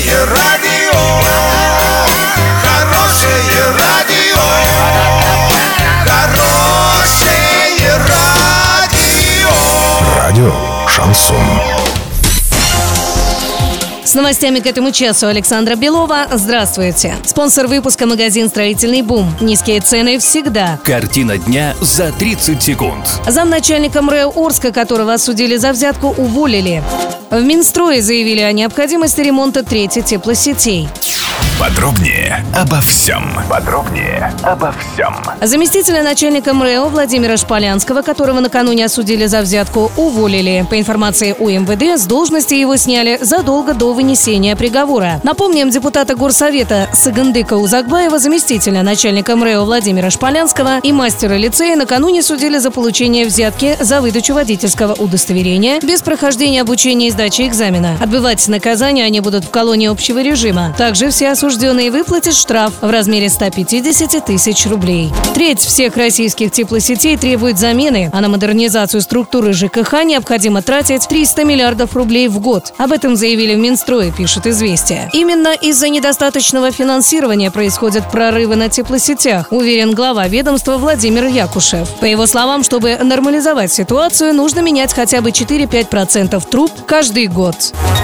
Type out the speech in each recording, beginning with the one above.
Хорошее радио, хорошее радио, хорошее радио. Радио Шансон. С новостями к этому часу Александра Белова. Здравствуйте. Спонсор выпуска магазин «Строительный бум». Низкие цены всегда. Картина дня за 30 секунд. Замначальника МРЭО Орска, которого осудили за взятку, уволили. В Минстрое заявили о необходимости ремонта третьей теплосетей. Подробнее обо всем. Подробнее обо всем. Заместителя начальника МРЭО Владимира Шполянского, которого накануне осудили за взятку, уволили. По информации УМВД, с должности его сняли задолго до вынесения приговора. Напомним, депутата Горсовета Сагандыка Узакбаева, заместителя начальника МРЭО Владимира Шполянского и мастера лицея накануне судили за получение взятки за выдачу водительского удостоверения без прохождения обучения и сдачи экзамена. Отбывать наказание они будут в колонии общего режима. Также все осужденные выплатят штраф в размере 150 тысяч рублей. Треть всех российских теплосетей требует замены, а на модернизацию структуры ЖКХ необходимо тратить 300 миллиардов рублей в год. Об этом заявили в Минстрое, пишет «Известия». Именно из-за недостаточного финансирования происходят прорывы на теплосетях, уверен глава ведомства Владимир Якушев. По его словам, чтобы нормализовать ситуацию, нужно менять хотя бы 4-5% труб каждый год.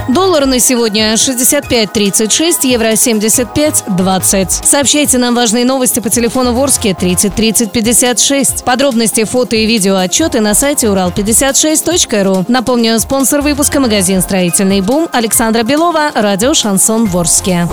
Доллар на сегодня 65.36, евро 75.20. Сообщайте нам важные новости по телефону Ворске 30 30 56. Подробности, фото и видео отчеты на сайте урал56.ру. Напомню, спонсор выпуска магазин «Строительный бум» Александра Белова, радио «Шансон Ворске».